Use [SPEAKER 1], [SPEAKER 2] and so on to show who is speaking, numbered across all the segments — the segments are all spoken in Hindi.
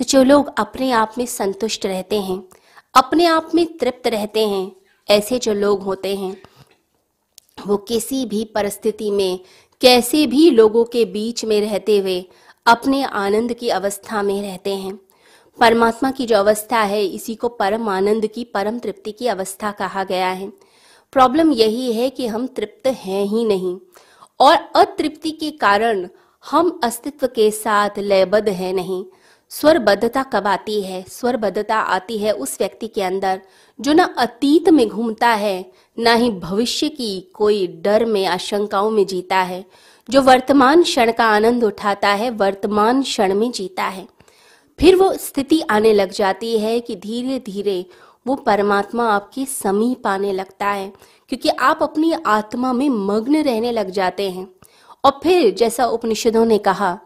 [SPEAKER 1] तो जो लोग अपने आप में संतुष्ट रहते हैं, अपने आप में तृप्त रहते हैं, ऐसे जो लोग होते हैं, वो किसी भी परिस्थिति में, कैसे भी लोगों के बीच में रहते हुए अपने आनंद की अवस्था में रहते हैं। परमात्मा की जो अवस्था है, इसी को परम आनंद की, परम तृप्ति की अवस्था कहा गया है। प्रॉब्लम यही है कि हम तृप्त हैं ही नहीं, और अतृप्ति के कारण हम अस्तित्व के साथ लयबद्ध है नहीं। स्वरबद्धता कब आती है? स्वरबद्धता आती है उस व्यक्ति के अंदर जो ना अतीत में घूमता है, ना ही भविष्य की कोई डर में, आशंकाओं में जीता है। जो वर्तमान क्षण का आनंद उठाता है, वर्तमान क्षण में जीता है। फिर वो स्थिति आने लग जाती है कि धीरे धीरे वो परमात्मा आपके समीप आने लगता है, क्योंकि आप अपनी आत्मा में मग्न रहने लग जाते हैं। और फिर जैसा उपनिषदों ने कहा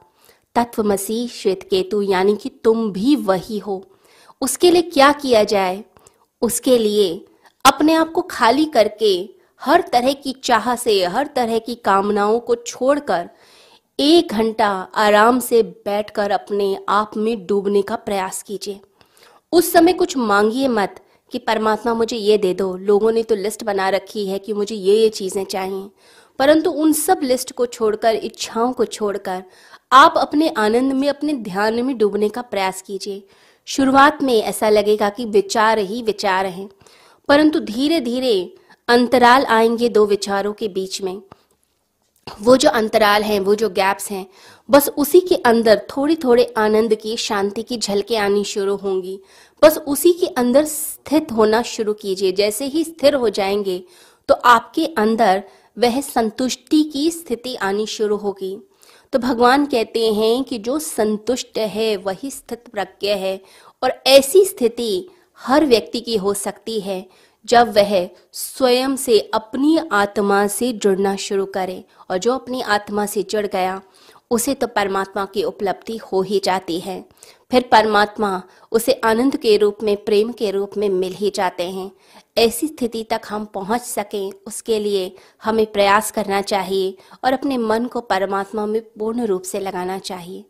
[SPEAKER 1] तत्वमसी श्वेत केतु यानी कि तुम भी वही हो। उसके लिए क्या किया जाए? उसके लिए अपने आप को खाली करके हर तरह की चाह से, हर तरह की कामनाओं को छोड़कर एक घंटा आराम से बैठकर अपने आप में डूबने का प्रयास कीजिए। उस समय कुछ मांगिए मत कि परमात्मा मुझे ये दे दो। लोगों ने तो लिस्ट बना रखी है कि मुझे ये ये चीज़ें चाहिए। परंतु उन सब लिस्ट को छोड़कर, इच्छाओं को छोड़कर आप अपने आनंद में, अपने ध्यान में डूबने का प्रयास कीजिए। शुरुआत में ऐसा लगेगा कि विचार ही विचार हैं, परंतु धीरे धीरे अंतराल आएँगे दो विचारों के बीच में। वो जो अंतराल हैं, वो जो गैप्स हैं, बस उसी के अंदर थोड़ी थोड़े आनंद की, शांति की झलकें आनी शुरू होंगी। बस उसी के अंदर स्थित होना शुरू कीजिए। जैसे ही स्थिर हो जाएँगे तो आपके अंदर वह संतुष्टि की स्थिति आनी शुरू होगी। तो भगवान कहते हैं कि जो संतुष्ट है, वही स्थित प्रज्ञ है। और ऐसी स्थिति हर व्यक्ति की हो सकती है, जब वह स्वयं से अपनी आत्मा से जुड़ना शुरू करे। और जो अपनी आत्मा से जुड़ गया, उसे तो परमात्मा की उपलब्धि हो ही जाती है। फिर परमात्मा उसे आनंद के रूप में, प्रेम के रूप में मिल ही जाते हैं। ऐसी स्थिति तक हम पहुँच सकें, उसके लिए हमें प्रयास करना चाहिए और अपने मन को परमात्मा में पूर्ण रूप से लगाना चाहिए।